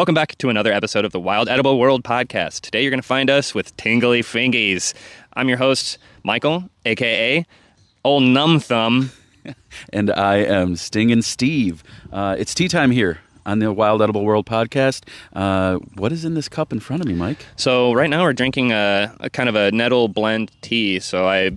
Welcome back to another episode of the Wild Edible World podcast. Today you're going to find us with Tingly Fingies. I'm your host, Michael, aka Old Numb Thumb. and I am Sting and Steve. Uh, it's tea time here on the Wild Edible World podcast. Uh, what is in this cup in front of me, Mike? So right now we're drinking a, a kind of a nettle blend tea. So I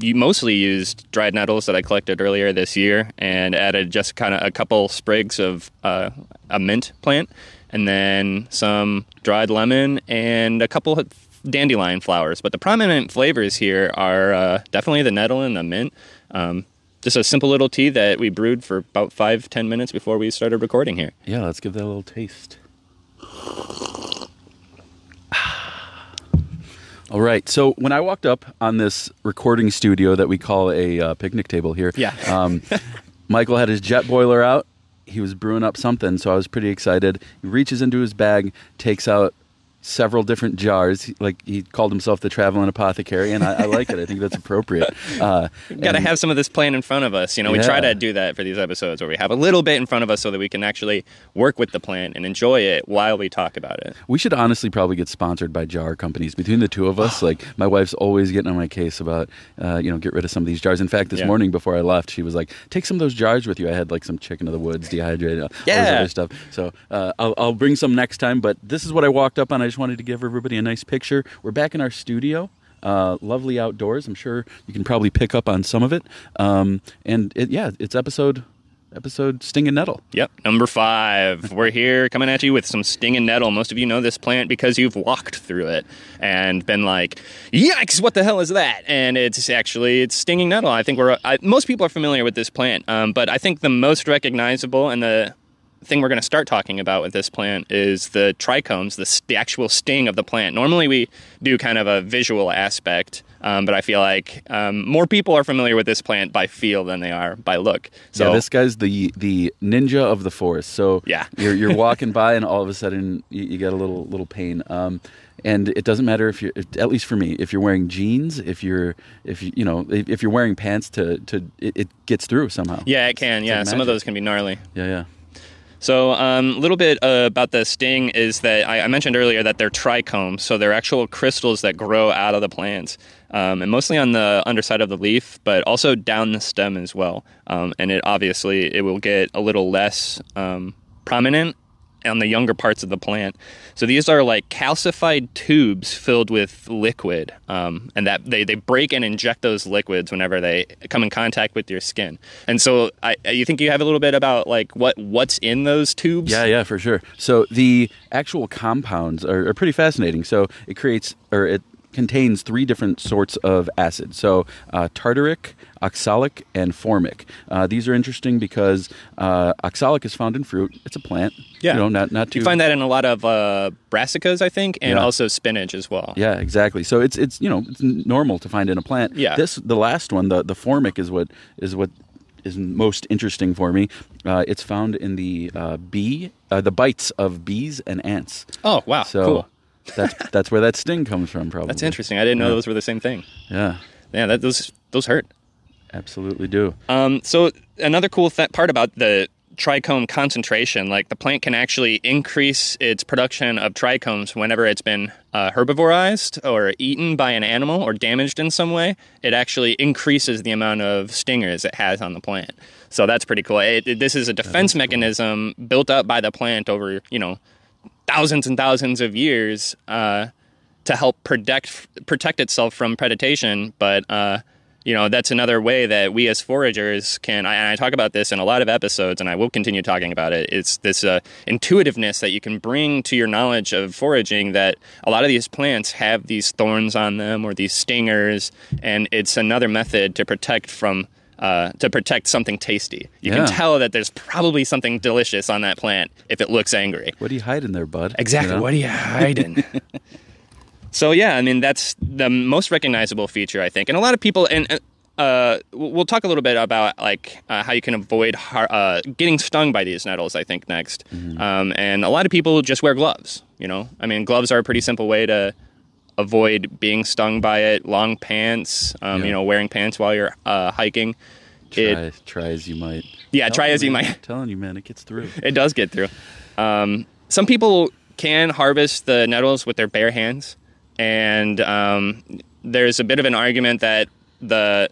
mostly used dried nettles that I collected earlier this year and added just kind of a couple sprigs of uh, a mint plant and then some dried lemon and a couple of dandelion flowers. But the prominent flavors here are uh, definitely the nettle and the mint. Um, just a simple little tea that we brewed for about five ten minutes before we started recording here. Yeah, let's give that a little taste. All right. So when I walked up on this recording studio that we call a uh, picnic table here, Yeah. um, Michael had his jet boiler out. He was brewing up something, so I was pretty excited. He reaches into his bag, takes out several different jars. Like he called himself the traveling apothecary, and I, I like it. I think that's appropriate. Uh, Got to have some of this plant in front of us. You know, we try to do that for these episodes where we have a little bit in front of us so that we can actually work with the plant and enjoy it while we talk about it. We should honestly probably get sponsored by jar companies. Between the two of us, like my wife's always getting on my case about, uh, you know, get rid of some of these jars. In fact, this Yeah. morning before I left, she was like, "Take some of those jars with you." I had like some chicken of the woods, dehydrated, all this Yeah. other stuff. So uh, I'll, I'll bring some next time. But this is what I walked up on. I just wanted to give everybody a nice picture. We're back in our studio. Uh, lovely outdoors. I'm sure you can probably pick up on some of it. Um, and it, yeah, it's episode episode Stinging Nettle. Yep, number five. We're here coming at you with some sting and nettle. Most of you know this plant because you've walked through it and been like, "Yikes! What the hell is that?" And it's actually it's stinging nettle. I think we're I, most people are familiar with this plant, um, but I think the most recognizable and the thing we're going to start talking about with this plant is the trichomes, the, the actual sting of the plant. Normally, we do kind of a visual aspect, um, but I feel like um, more people are familiar with this plant by feel than they are by look. So yeah, this guy's the the ninja of the forest. So Yeah. you're you're walking by, and all of a sudden you, you get a little little pain. Um, and it doesn't matter if you're, at least for me, if you're wearing jeans, if you're if you you know if, if you're wearing pants to to it, it gets through somehow. yeah, it can. It's Yeah, like some of those can be gnarly. yeah, yeah. So, a um, little bit uh, about the sting is that I, I mentioned earlier that they're trichomes, so they're actual crystals that grow out of the plants, um, and mostly on the underside of the leaf, but also down the stem as well. Um, and it obviously it will get a little less um, prominent on the younger parts of the plant. So these are like calcified tubes filled with liquid, um, and that they, they break and inject those liquids whenever they come in contact with your skin. And so, I, you think you have a little bit about like what what's in those tubes? Yeah, yeah, for sure. So the actual compounds are, are pretty fascinating. So it creates, or it contains three different sorts of acid. So uh, tartaric, oxalic, and formic. Uh, these are interesting because uh, oxalic is found in fruit. It's a plant. Yeah. You know, not not too. You find that in a lot of uh, brassicas, I think, and Yeah. also spinach as well. Yeah, exactly. So it's it's you know it's normal to find in a plant. Yeah. This the last one, the the formic is what is what is most interesting for me. Uh, it's found in the uh, bee, uh, the bites of bees and ants. Oh wow, So cool. that's that's where that sting comes from. Probably. That's interesting. I didn't know Yeah. those were the same thing. Yeah, Yeah, that those those hurt. Absolutely do. Um, so another cool th- part about the trichome concentration, like the plant can actually increase its production of trichomes whenever it's been uh, herbivorized or eaten by an animal or damaged in some way. It actually increases the amount of stingers it has on the plant. So that's pretty cool. It, it- this is a defense mechanism built up by the plant over you know thousands and thousands of years. Uh, to help protect protect itself from predation. But uh, you know that's another way that we as foragers can. I, and I talk about this in a lot of episodes, and I will continue talking about it. It's this uh, intuitiveness that you can bring to your knowledge of foraging. That a lot of these plants have these thorns on them or these stingers, and it's another method to protect from. Uh, to protect something tasty, you Yeah. can tell that there's probably something delicious on that plant if it looks angry. What are you hiding there, bud? Exactly. You know? What are you hiding? so yeah, I mean that's the most recognizable feature I think, and a lot of people and. uh, we'll talk a little bit about like uh, how you can avoid har- uh, getting stung by these nettles. I think next, um, and a lot of people just wear gloves. You know, I mean, gloves are a pretty simple way to avoid being stung by it. Long pants, um, Yeah. you know, wearing pants while you're uh, hiking. Try, It, try as you might. yeah, try as you might. Telling you, man, it gets through. It does get through. Um, some people can harvest the nettles with their bare hands, and um, there's a bit of an argument that the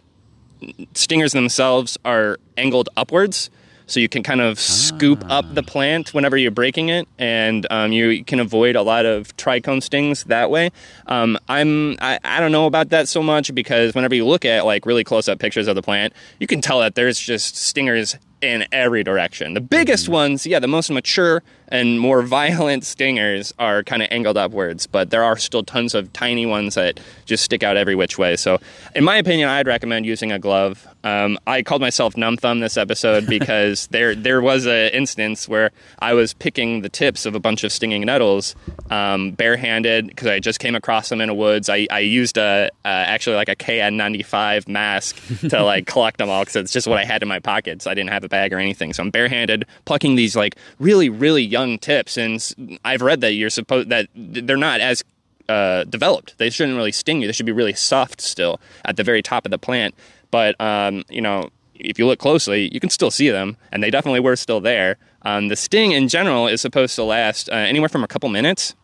stingers themselves are angled upwards. So you can kind of scoop up the plant whenever you're breaking it, and um, you can avoid a lot of trichome stings that way. Um, I'm I, I don't know about that so much because whenever you look at like really close up pictures of the plant, you can tell that there's just stingers in every direction. The biggest ones, yeah, the most mature and more violent stingers are kind of angled upwards, but there are still tons of tiny ones that just stick out every which way. So, in my opinion, I'd recommend using a glove. Um, I called myself numb thumb this episode because there there was an instance where I was picking the tips of a bunch of stinging nettles um, barehanded because I just came across them in the woods. I, I used a uh, actually like a KN95 mask to like collect them all because it's just what I had in my pockets. I didn't have a bag or anything, so I'm barehanded plucking these like really really young tips. And I've read that you're supposed that they're not as uh, developed. They shouldn't really sting you. They should be really soft still at the very top of the plant. But um, you know, if you look closely, you can still see them, and they definitely were still there. Um, the sting in general is supposed to last uh, anywhere from a couple minutes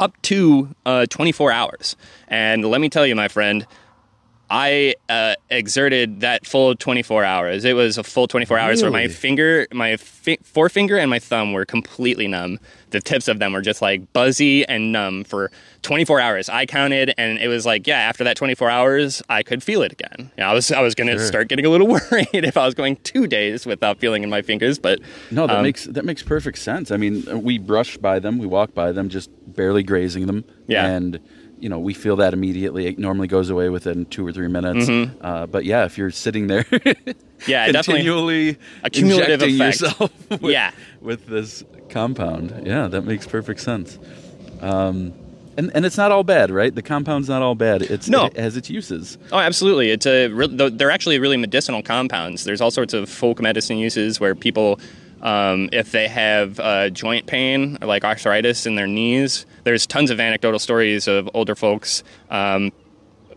up to uh, 24 hours. And let me tell you, my friend, I uh, exerted that full 24 hours. It was a full 24 hours where my finger, my fi- forefinger and my thumb were completely numb. The tips of them were just like buzzy and numb for 24 hours. I counted, and it was like, yeah, after that 24 hours, I could feel it again. You know, I was, I was going to Sure. start getting a little worried if I was going two days without feeling in my fingers, but No, that um, makes that makes perfect sense. I mean, we brush by them, we walk by them, just barely grazing them, Yeah. and you know we feel that immediately. It normally goes away within two or three minutes. Mm-hmm. Uh, but yeah, if you're sitting there, yeah, definitely. continually A injecting effect. yourself, with, Yeah. with this compound, yeah, that makes perfect sense. Um, and and it's not all bad, right? The compound's not all bad. It's No. it has its uses. Oh, absolutely. It's a th- they're actually really medicinal compounds. There's all sorts of folk medicine uses where people, um, if they have uh, joint pain or like arthritis in their knees, there's tons of anecdotal stories of older folks um,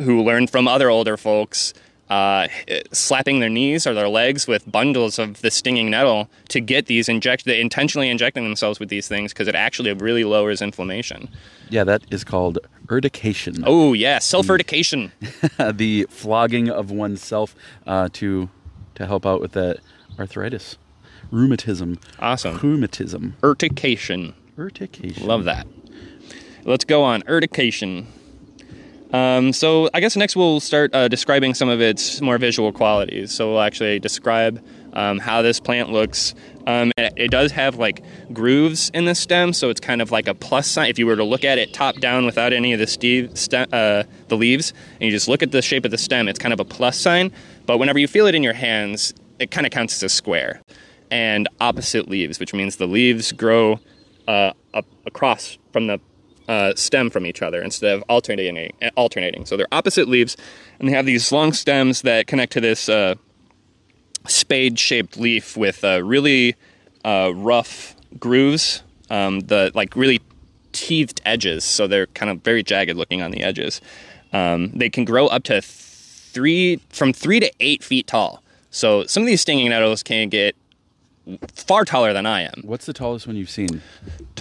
who learned from other older folks. Uh, slapping their knees or their legs with bundles of the stinging nettle to get these inject, intentionally injecting themselves with these things because it actually really lowers inflammation. Yeah, that is called urtication. Oh yeah, self urtication. the flogging of oneself uh, to to help out with that arthritis, rheumatism, Awesome. rheumatism, Urtication. urtication. Love that. Let's go on. Urtication. Um, so I guess next we'll start uh, describing some of its more visual qualities. So we'll actually describe um, how this plant looks. Um, it, does have like grooves in the stem, so it's kind of like a plus sign. If you were to look at it top down without any of the uh, the leaves, and you just look at the shape of the stem, it's kind of a plus sign. But whenever you feel it in your hands, it kind of counts as a square. And opposite leaves, which means the leaves grow uh, up across from the uh, stem from each other instead of alternating. Alternating. So they're opposite leaves, and they have these long stems that connect to this uh, spade-shaped leaf with uh, really uh, rough grooves. Um, the like really teethed edges, so they're kind of very jagged looking on the edges. Um, they can grow up to three from three to eight feet tall. So some of these stinging nettles can get far taller than I am. What's the tallest one you've seen?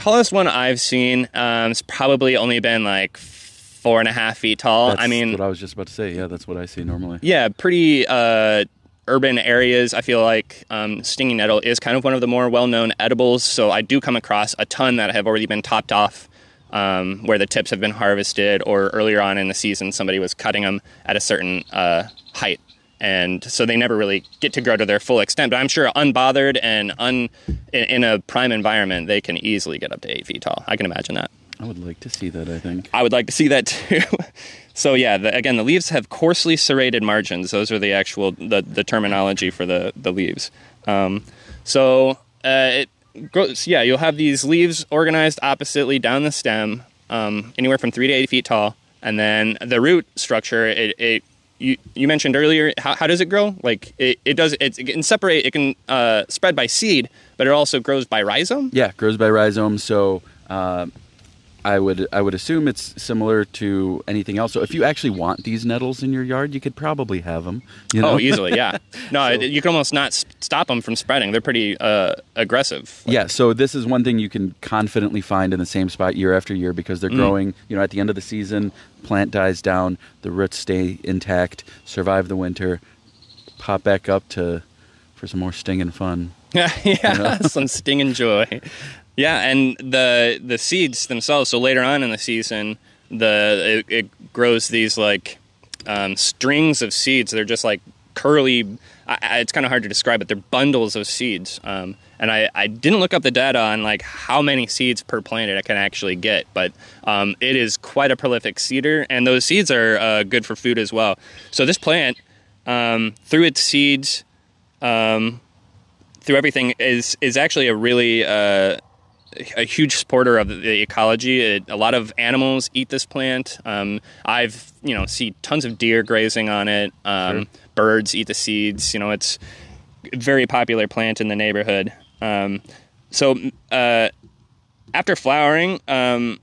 Tallest one I've seen um, has probably only been like four and a half feet tall. That's I mean, what I was just about to say. Yeah, that's what I see normally. yeah, pretty uh, urban areas. I feel like um, stinging nettle is kind of one of the more well-known edibles. So I do come across a ton that have already been topped off, um, where the tips have been harvested, or earlier on in the season somebody was cutting them at a certain uh, height. And so they never really get to grow to their full extent. But I'm sure unbothered and un, in, a prime environment, they can easily get up to eight feet tall. I can imagine that. I would like to see that. I think. I would like to see that too. so yeah, the, again, the leaves have coarsely serrated margins. Those are the actual the, the terminology for the the leaves. Um, so uh, it grows. Yeah, you'll have these leaves organized oppositely down the stem, um, anywhere from three to eight feet tall, and then the root structure. It, it you, you mentioned earlier how, how does it grow? Like it, it does it, it can separate. It can uh, spread by seed, but it also grows by rhizome. Yeah, grows by rhizome. So uh, I would I would assume it's similar to anything else. So if you actually want these nettles in your yard, you could probably have them. You know? Oh, easily, yeah. No, it- you can almost not stop them from spreading. They're pretty uh, aggressive. Yeah, so this is one thing you can confidently find in the same spot year after year because they're growing. You know, at the end of the season, plant dies down, the roots stay intact, survive the winter, pop back up to for some more sting and fun. yeah, some sting and joy. Yeah, and the the seeds themselves. So later on in the season, the it, it grows these like um, strings of seeds. They're just like curly. I, I- it's kind of hard to describe, but they're bundles of seeds. Um, and I, I didn't look up the data on like how many seeds per plant it can actually get, but um, it is quite a prolific seeder, and those seeds are uh, good for food as well. So this plant, um, through its seeds, um, through everything, is is actually a really uh, a huge supporter of the ecology. It, a lot of animals eat this plant. Um, I've you know see tons of deer grazing on it. Um, Sure. Birds eat the seeds. You know, it's a very popular plant in the neighborhood. Um, so uh, after flowering, um,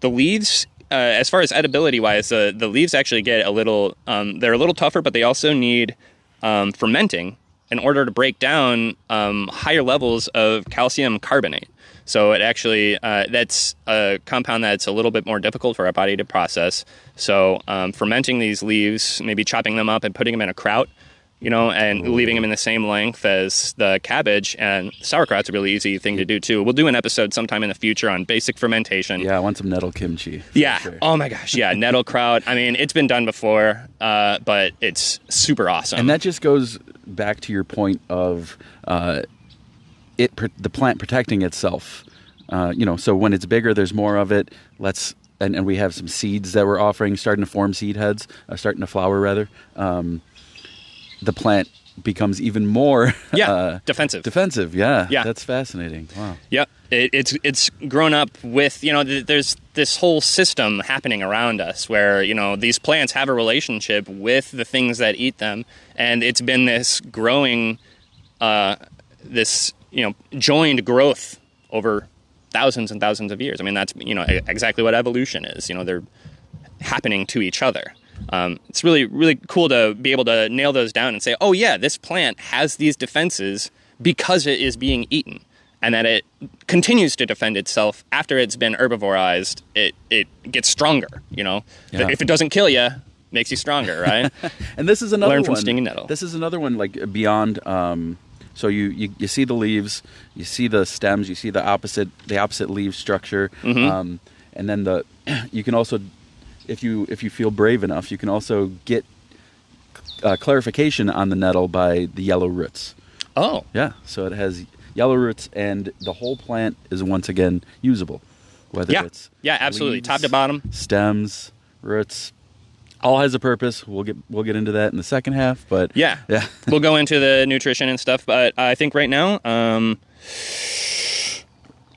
the leaves, uh, as far as edibility wise, the the leaves actually get a little. Um, they're a little tougher, but they also need um, fermenting in order to break down um, higher levels of calcium carbonate. So it actually uh, that's a compound that's a little bit more difficult for our body to process. So um, fermenting these leaves, maybe chopping them up and putting them in a kraut, you know, and leaving them in the same length as the cabbage and sauerkraut's a really easy thing to do too. We'll do an episode sometime in the future on basic fermentation. Yeah, I want some nettle kimchi. Yeah. sure. Oh my gosh. Yeah. Nettle kraut. I mean, it's been done before, uh, but it's super awesome. And that just goes back to your point of uh, it, the plant protecting itself. Uh, you know, so when it's bigger, there's more of it. Let's and, and we have some seeds that we're offering, starting to form seed heads, uh, starting to flower rather. Um, the plant becomes even more yeah. uh, defensive. defensive. Yeah, Yeah. that's fascinating. Wow. Yep. It, it's it's grown up with you know th- there's this whole system happening around us where you know these plants have a relationship with the things that eat them, and it's been this growing, uh, this you know joined growth over thousands and thousands of years. I mean that's you know exactly what evolution is. You know they're happening to each other. Um, it's really really cool to be able to nail those down and say, oh yeah, this plant has these defenses because it is being eaten, and that it continues to defend itself after it's been herbivorized. It it gets stronger. You know, Yeah. if it doesn't kill you, makes you stronger, right? And this is another Learn from one. stinging nettle. This is another one like beyond. Um, so you, you you see the leaves, you see the stems, you see the opposite the opposite leaf structure, Mm-hmm. um, and then the you can also, if you if you feel brave enough, you can also get uh, clarification on the nettle by the yellow roots. oh, Yeah, so it has yellow roots, and the whole plant is once again usable, whether yeah, it's yeah, absolutely, leaves, top to bottom. stems, roots, all has a purpose. We'll get we'll get into that in the second half, but Yeah. yeah, we'll go into the nutrition and stuff, but I think right now, um,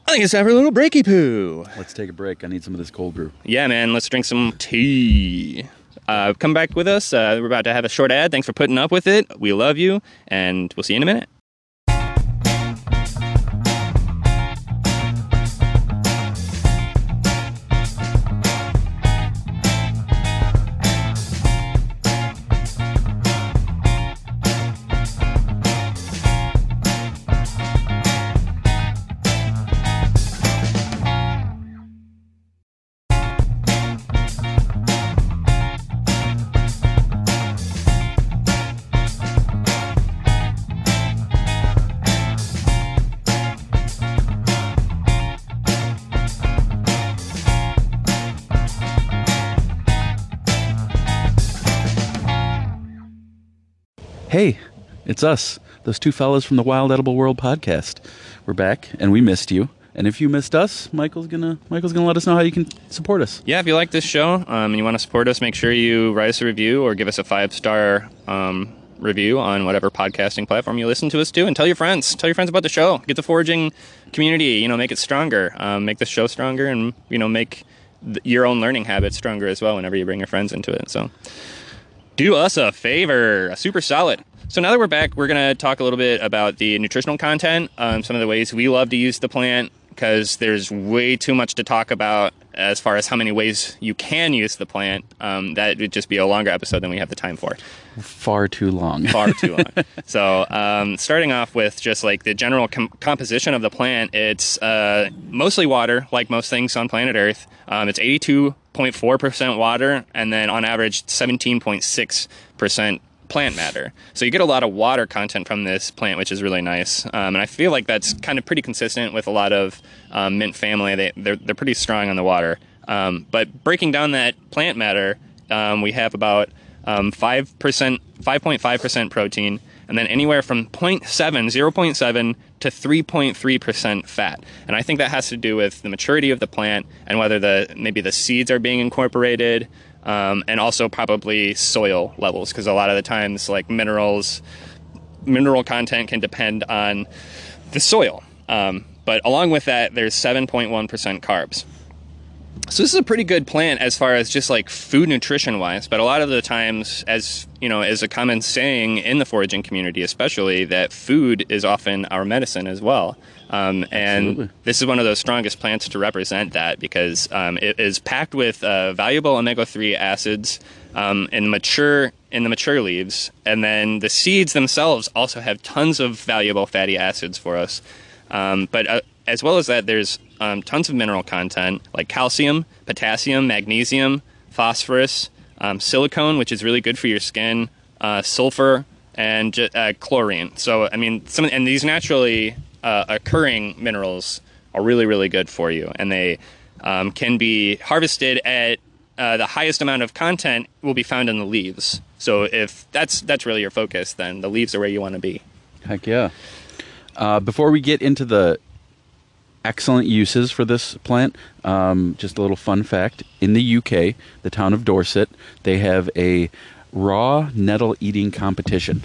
I think it's time for a little breaky poo. let's take a break. I need some of this cold brew. Yeah, man, let's drink some tea. Uh, come back with us. Uh, we're about to have a short ad. Thanks for putting up with it. We love you, and we'll see you in a minute. Hey, it's us, those two fellas from the Wild Edible World podcast. We're back, and we missed you. And if you missed us, Michael's gonna Michael's gonna let us know how you can support us. Yeah, if you like this show um, and you want to support us, make sure you write us a review or give us a five star um, review on whatever podcasting platform you listen to us to, and tell your friends. Tell your friends about the show. Get the foraging community. You know, make it stronger. Um, make the show stronger, and you know, make th- your own learning habits stronger as well. Whenever you bring your friends into it, so do us a favor, a super solid. So now that we're back, we're going to talk a little bit about the nutritional content, um, some of the ways we love to use the plant, because there's way too much to talk about as far as how many ways you can use the plant, um, that would just be a longer episode than we have the time for. Far too long. Far too long. so, um, starting off with just like the general com- composition of the plant, it's uh, mostly water, like most things on planet Earth. Um, it's 82.4% water, and then on average, 17.6% plant matter. So you get a lot of water content from this plant, which is really nice. Um, and I feel like that's kind of pretty consistent with a lot of um, mint family. They, they're, they're pretty strong on the water. Um, but breaking down that plant matter, um, we have about um, 5%, 5.5% protein, and then anywhere from 0.7, 0.7 to 3.3% fat. And I think that has to do with the maturity of the plant and whether the maybe the seeds are being incorporated, um, and also probably soil levels because a lot of the times like minerals, mineral content can depend on the soil. Um, but along with that, there's 7.1% carbs. So this is a pretty good plant as far as just like food nutrition wise, but a lot of the times as, you know, is a common saying in the foraging community especially that food is often our medicine as well. Um, and Absolutely. this is one of those strongest plants to represent that because um, it is packed with uh, valuable omega-3 acids um, in mature in the mature leaves, and then the seeds themselves also have tons of valuable fatty acids for us. Um, but uh, as well as that, there's um, tons of mineral content like calcium, potassium, magnesium, phosphorus, um, silicone, which is really good for your skin, uh, sulfur, and uh, chlorine. So, I mean, some and these naturally uh, occurring minerals are really, really good for you, and they um, can be harvested at uh, the highest amount of content will be found in the leaves. So, if that's that's really your focus, then the leaves are where you want to be. Heck yeah! Uh, before we get into the excellent uses for this plant. Um, just a little fun fact: in the UK, the town of Dorset, they have a raw nettle eating competition.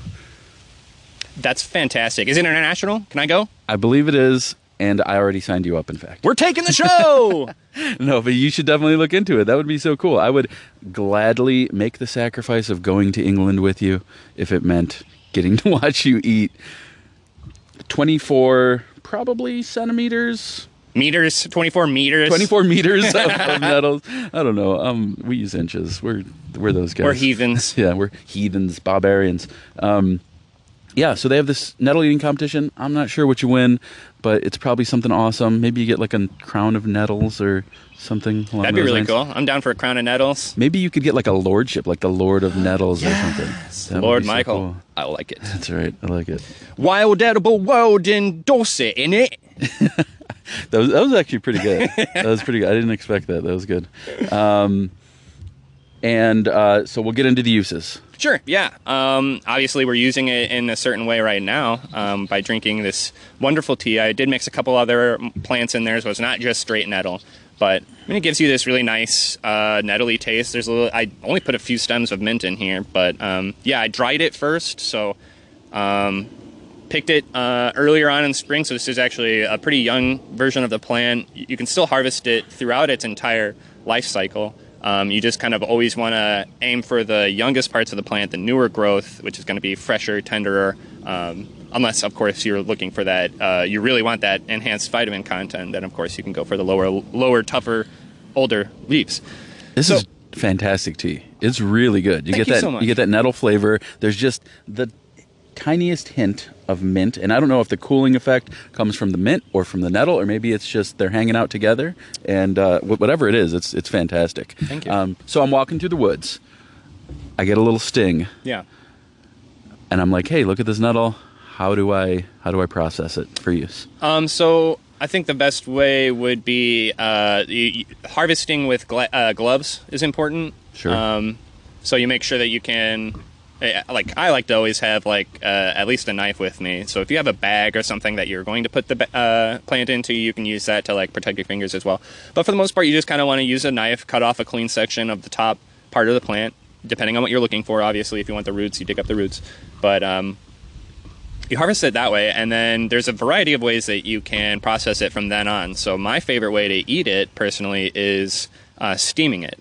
That's fantastic. Is it international? Can I go? I believe it is, and I already signed you up. In fact, we're taking the show. no, but you should definitely look into it. That would be so cool. I would gladly make the sacrifice of going to England with you if it meant getting to watch you eat 24 probably centimeters. Meters, 24 meters. 24 meters of, of nettles. I don't know. Um, we use inches. We're we're those guys. We're heathens. yeah, we're heathens, barbarians. Um, yeah, so they have this nettle eating competition. I'm not sure what you win, but it's probably something awesome. Maybe you get like a crown of nettles or something. That'd be really lines. cool. I'm down for a crown of nettles. Maybe you could get like a lordship, like the Lord of Nettles yes. or something. That Lord Michael. So cool. I like it. That's right. I like it. Wild edible world in Dorset, in it. that was that was actually pretty good. that was pretty good. I didn't expect that. That was good. Um, and uh, so we'll get into the uses. Sure. Yeah. Um, obviously, we're using it in a certain way right now um, by drinking this wonderful tea. I did mix a couple other plants in there, so it's not just straight nettle. But I mean, it gives you this really nice uh, nettly taste. There's a little. I only put a few stems of mint in here, but um, yeah, I dried it first, so um, picked it uh, earlier on in spring. So this is actually a pretty young version of the plant. You can still harvest it throughout its entire life cycle. Um, you just kind of always want to aim for the youngest parts of the plant, the newer growth, which is going to be fresher, tenderer. Um, unless of course you're looking for that uh, you really want that enhanced vitamin content then of course you can go for the lower lower tougher older leaves. This so, is fantastic tea. It's really good. You get that so you get that nettle flavor. There's just the tiniest hint of mint and i don't know if the cooling effect comes from the mint or from the nettle or maybe it's just they're hanging out together and uh, whatever it is it's it's fantastic thank you um, so i'm walking through the woods i get a little sting yeah and i'm like hey look at this nettle how do I how do I process it for use? Um, so I think the best way would be uh, you, harvesting with gla- uh, gloves is important. Sure. Um, so you make sure that you can, like I like to always have like uh, at least a knife with me. So if you have a bag or something that you're going to put the uh, plant into, you can use that to like protect your fingers as well. But for the most part, you just kind of want to use a knife, cut off a clean section of the top part of the plant, depending on what you're looking for. Obviously, if you want the roots, you dig up the roots. But um, you harvest it that way, and then there's a variety of ways that you can process it from then on. So my favorite way to eat it personally is uh, steaming it.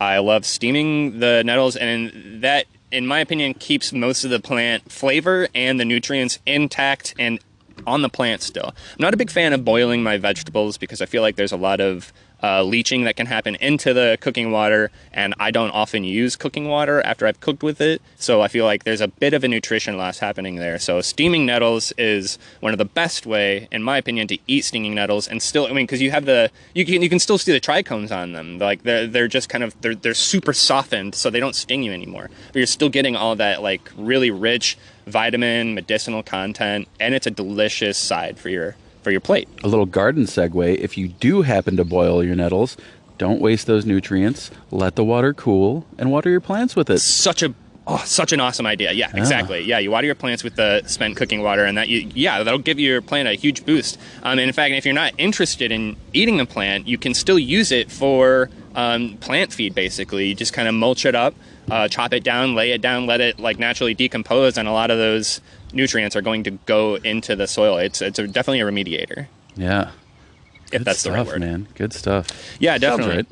I love steaming the nettles, and that, in my opinion, keeps most of the plant flavor and the nutrients intact and on the plant still. I'm not a big fan of boiling my vegetables because I feel like there's a lot of uh, leaching that can happen into the cooking water, and I don't often use cooking water after I've cooked with it, so I feel like there's a bit of a nutrition loss happening there. So steaming nettles is one of the best way, in my opinion, to eat stinging nettles and still, I mean, because you have the you can you can still see the trichomes on them, like they're they're just kind of they're they're super softened, so they don't sting you anymore, but you're still getting all that like really rich vitamin medicinal content, and it's a delicious side for your for your plate. A little garden segue if you do happen to boil your nettles, don't waste those nutrients. Let the water cool and water your plants with it. Such a oh, such an awesome idea. Yeah, exactly. Yeah, you water your plants with the spent cooking water, and that you yeah that'll give your plant a huge boost. Um, and in fact, if you're not interested in eating the plant, you can still use it for um, plant feed. Basically, you just kind of mulch it up, uh, chop it down, lay it down, let it like naturally decompose, and a lot of those nutrients are going to go into the soil. It's it's a, definitely a remediator. Yeah. If Good that's stuff, the right word. man. Good stuff. Yeah, definitely. right.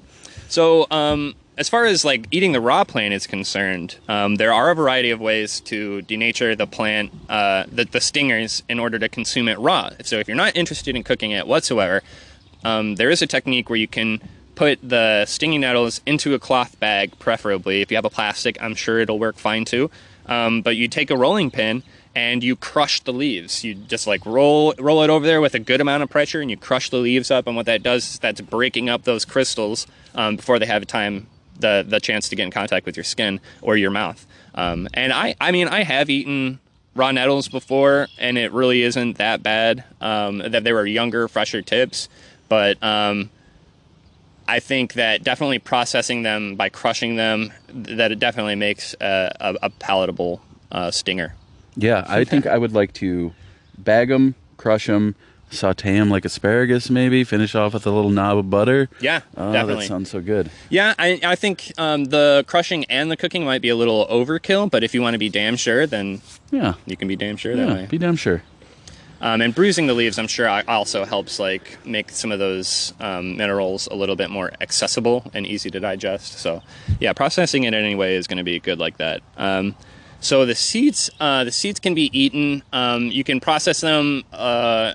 So, um, as far as like eating the raw plant is concerned, um, there are a variety of ways to denature the plant, uh, the, the stingers, in order to consume it raw. So, if you're not interested in cooking it whatsoever, um, there is a technique where you can put the stinging nettles into a cloth bag, preferably. If you have a plastic, I'm sure it'll work fine too. Um, but you take a rolling pin and you crush the leaves. You just like roll roll it over there with a good amount of pressure, and you crush the leaves up. And what that does is that's breaking up those crystals um, before they have time the the chance to get in contact with your skin or your mouth. Um, and I I mean I have eaten raw nettles before, and it really isn't that bad. Um, that they were younger, fresher tips, but um, I think that definitely processing them by crushing them, that it definitely makes a, a, a palatable uh, stinger. Yeah, I think I would like to bag them, crush them, saute them like asparagus, maybe finish off with a little knob of butter. Yeah, Oh, definitely. that sounds so good. Yeah, I, I think um, the crushing and the cooking might be a little overkill, but if you want to be damn sure, then Yeah, you can be damn sure that yeah, way. be damn sure. Um, and bruising the leaves, I'm sure, also helps like make some of those um, minerals a little bit more accessible and easy to digest. So, yeah, processing it in any way is going to be good like that. Um, so the seeds, uh, the seeds can be eaten. Um, you can process them. Uh,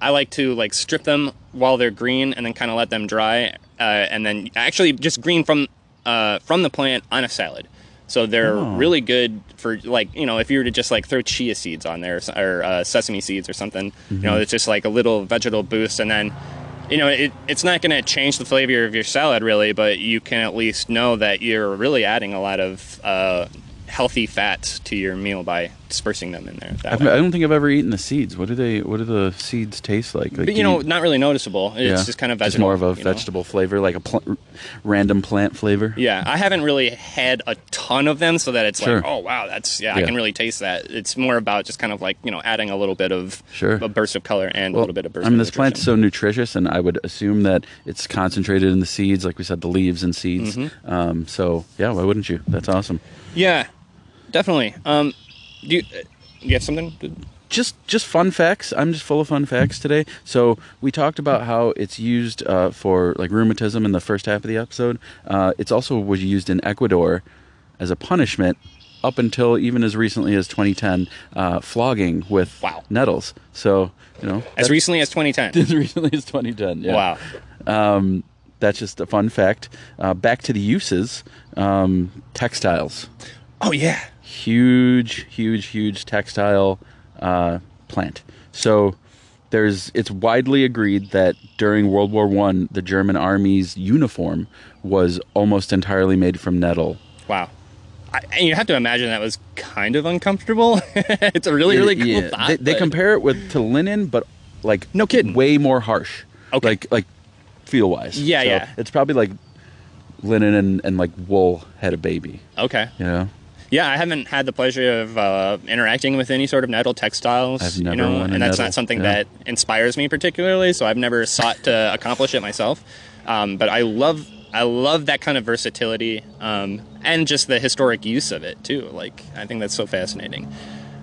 I like to like strip them while they're green and then kind of let them dry, uh, and then actually just green from uh, from the plant on a salad. So they're Oh. really good for like you know if you were to just like throw chia seeds on there or, uh, sesame seeds or something, you know it's just like a little vegetable boost, and then you know it, it's not going to change the flavor of your salad really, but you can at least know that you're really adding a lot of uh, healthy fats to your meal by dispersing them in there. That I've, way. I don't think I've ever eaten the seeds. What do they? What do the seeds taste like? like But you know, not really noticeable. It's just kind of vegetable. It's more of a you know? vegetable flavor, like a pl- random plant flavor. Yeah, I haven't really had a ton of them, so that it's Sure. like, oh wow, that's yeah, I can really taste that. It's more about just kind of like you know adding a little bit of Sure. a burst of color and a little bit of burst. I mean, this plant's nutrition. so nutritious, and I would assume that it's concentrated in the seeds, like we said, the leaves and seeds. Mm-hmm. Um, so, yeah, why wouldn't you? That's awesome. yeah, definitely. Um, do you, uh, you have something? To, Just, just fun facts. I'm just full of fun facts today. So we talked about how it's used uh, for like rheumatism in the first half of the episode. Uh, it's also was used in Ecuador as a punishment up until even as recently as 2010, uh, flogging with Wow. nettles. So you know, as recently as 2010. as recently as 2010. Yeah. Wow. Um, that's just a fun fact. Uh, back to the uses. Um, textiles. Oh yeah. Huge, huge, huge textile uh, plant. So there's. It's widely agreed that during World War One, the German army's uniform was almost entirely made from nettle. Wow. I, and you have to imagine that was kind of uncomfortable. it's a really, really cool Yeah, thought. They, they compare it with to linen, but like No kidding. way more harsh. Okay. Like like feel wise. Yeah, yeah. It's probably like linen and, and like wool had a baby. Okay. You know. Yeah, I haven't had the pleasure of uh, interacting with any sort of nettle textiles. You know, and that's nettle, not something yeah. that inspires me particularly. So I've never sought to accomplish it myself. Um, but I love, I love that kind of versatility um, and just the historic use of it too. Like I think that's so fascinating.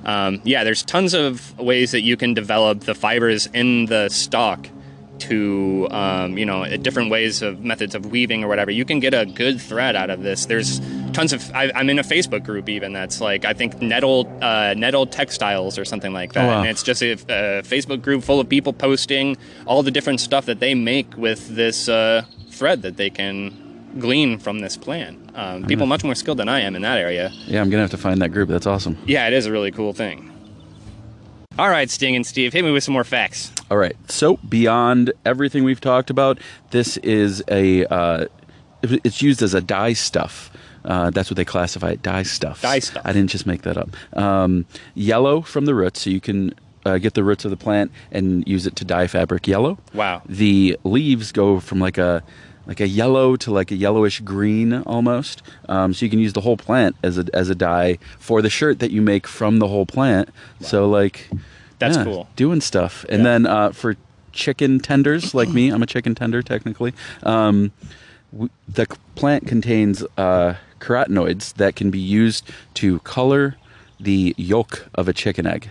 Um, yeah, there's tons of ways that you can develop the fibers in the stalk to um, you know different ways of methods of weaving or whatever you can get a good thread out of this there's tons of I, i'm in a facebook group even that's like i think nettle uh, nettle textiles or something like that Oh, wow. and it's just a, a facebook group full of people posting all the different stuff that they make with this uh, thread that they can glean from this plant. Um, people much more skilled than I am in that area. Yeah, I'm gonna have to find that group. That's awesome. Yeah, it is a really cool thing. All right, Sting and Steve, hit me with some more facts. All right. So beyond everything we've talked about, this is a uh, it's used as a dye stuff. Uh, that's what they classify it, dye stuff. Dye stuff. I didn't just make that up. Um, yellow from the roots, so you can uh, get the roots of the plant and use it to dye fabric yellow. Wow. The leaves go from like a like a yellow to like a yellowish green almost. Um, so you can use the whole plant as a as a dye for the shirt that you make from the whole plant. So like That's yeah, cool. Doing stuff, and Yeah. then uh, for chicken tenders like me, I'm a chicken tender technically. Um, w- the plant contains uh, carotenoids that can be used to color the yolk of a chicken egg.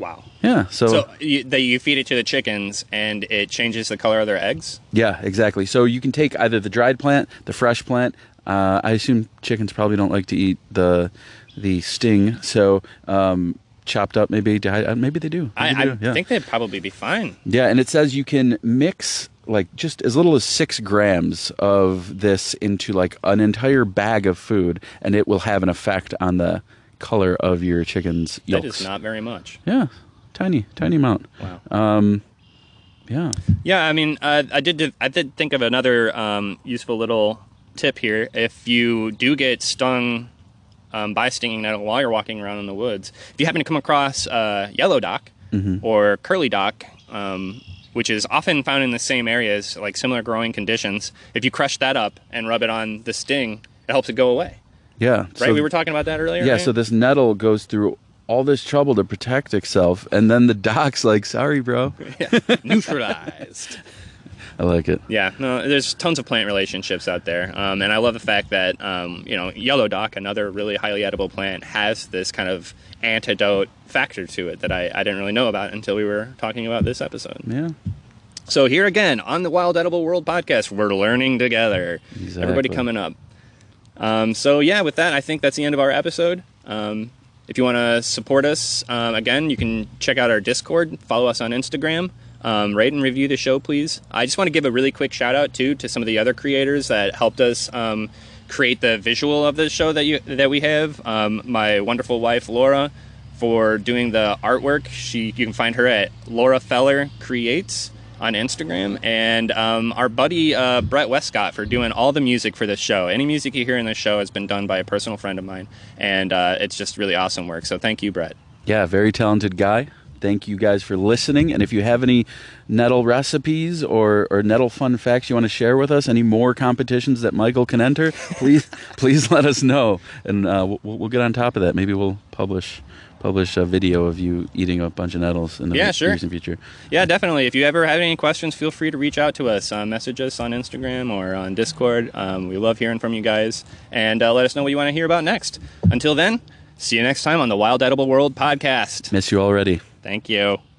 Wow. Yeah. So, So you, that you feed it to the chickens and it changes the color of their eggs? yeah, exactly. So you can take either the dried plant, the fresh plant. Uh, I assume chickens probably don't like to eat the the sting, so um, chopped up maybe. di- uh, Maybe they do. I, Maybe I they do, yeah. think they'd probably be fine. Yeah, and it says you can mix like just as little as six grams of this into like an entire bag of food, and it will have an effect on the color of your chicken's That yolks. is not very much. Yeah, tiny, tiny amount. Wow. Um, yeah. Yeah, I mean, uh, I did. I did think of another um, useful little tip here. If you do get stung um, by stinging nettle while you're walking around in the woods, if you happen to come across uh, yellow dock or curly dock, um, which is often found in the same areas, like similar growing conditions, if you crush that up and rub it on the sting, it helps it go away. Yeah. Right? So, we were talking about that earlier. yeah. right? So this nettle goes through all this trouble to protect itself, and then the dock's like, "Sorry, bro." yeah. neutralized. I like it. Yeah, no, there's tons of plant relationships out there, um, and I love the fact that um, you know yellow dock, another really highly edible plant, has this kind of antidote factor to it that I, I didn't really know about until we were talking about this episode. Yeah. So here again on the Wild Edible World podcast, we're learning together. Exactly. Everybody coming up. Um, so yeah, with that, I think that's the end of our episode. Um, if you want to support us, um, again, you can check out our Discord, follow us on Instagram, um, rate and review the show, please. I just want to give a really quick shout out too to some of the other creators that helped us um, create the visual of the show that you that we have. My wonderful wife Laura for doing the artwork. She you can find her at Laura Feller Creates on Instagram, and um, our buddy uh, Brett Westcott for doing all the music for this show. Any music you hear in this show has been done by a personal friend of mine, and uh, it's just really awesome work. So thank you, Brett. Yeah, very talented guy. Thank you guys for listening. And if you have any nettle recipes or, or nettle fun facts you want to share with us, any more competitions that Michael can enter, please please let us know, and uh, we'll, we'll get on top of that. Maybe we'll publish publish a video of you eating a bunch of nettles in the Yeah, re- sure. recent future. Yeah, definitely. If you ever have any questions, feel free to reach out to us. Uh, message us on Instagram or on Discord. Um, we love hearing from you guys, and uh, let us know what you want to hear about next. Until then, see you next time on the Wild Edible World podcast. Miss you already. Thank you.